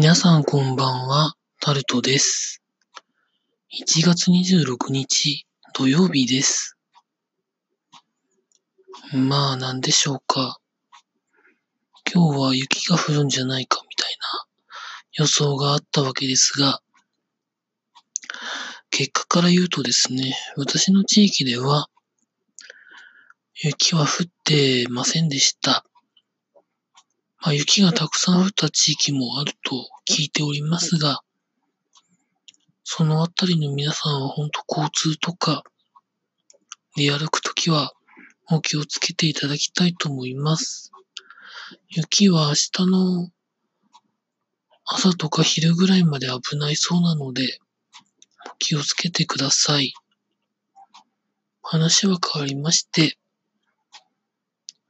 皆さんこんばんは、タルトです。1月26日土曜日です。まあなんでしょうか。今日は雪が降るんじゃないかみたいな予想があったわけですが、結果から言うとですね、私の地域では雪は降ってませんでした。まあ、雪がたくさん降った地域もあると聞いておりますが、そのあたりの皆さんは本当交通とかで歩くときはお気をつけていただきたいと思います。雪は明日の朝とか昼ぐらいまで危ないそうなので、お気をつけてください。話は変わりまして、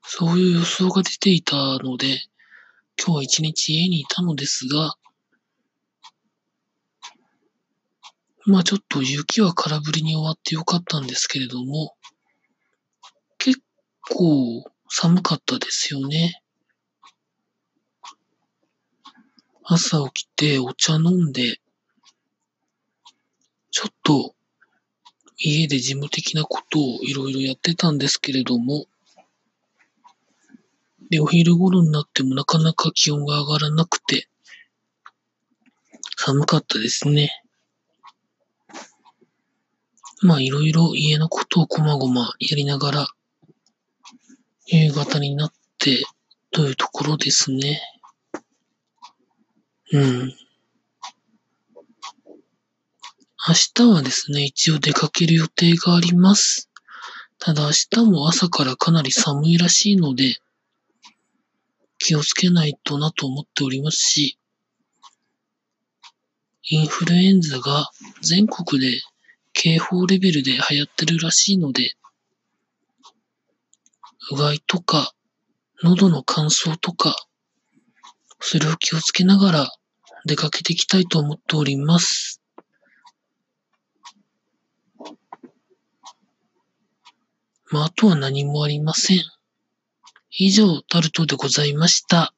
そういう予想が出ていたので、今日は一日家にいたのですが、まあちょっと雪は空振りに終わってよかったんですけれども、結構寒かったですよね。朝起きてお茶飲んで、ちょっと家で事務的なことをいろいろやってたんですけれども、で、お昼頃になってもなかなか気温が上がらなくて、寒かったですね。まあいろいろ家のことをこまごまやりながら、夕方になってというところですね。うん。明日はですね、一応出かける予定があります。ただ明日も朝からかなり寒いらしいので、気をつけないとなと思っておりますし、インフルエンザが全国で警報レベルで流行ってるらしいので、うがいとか、喉の乾燥とか、それを気をつけながら出かけていきたいと思っております。まあ、あとは何もありません。以上、タルトでございました。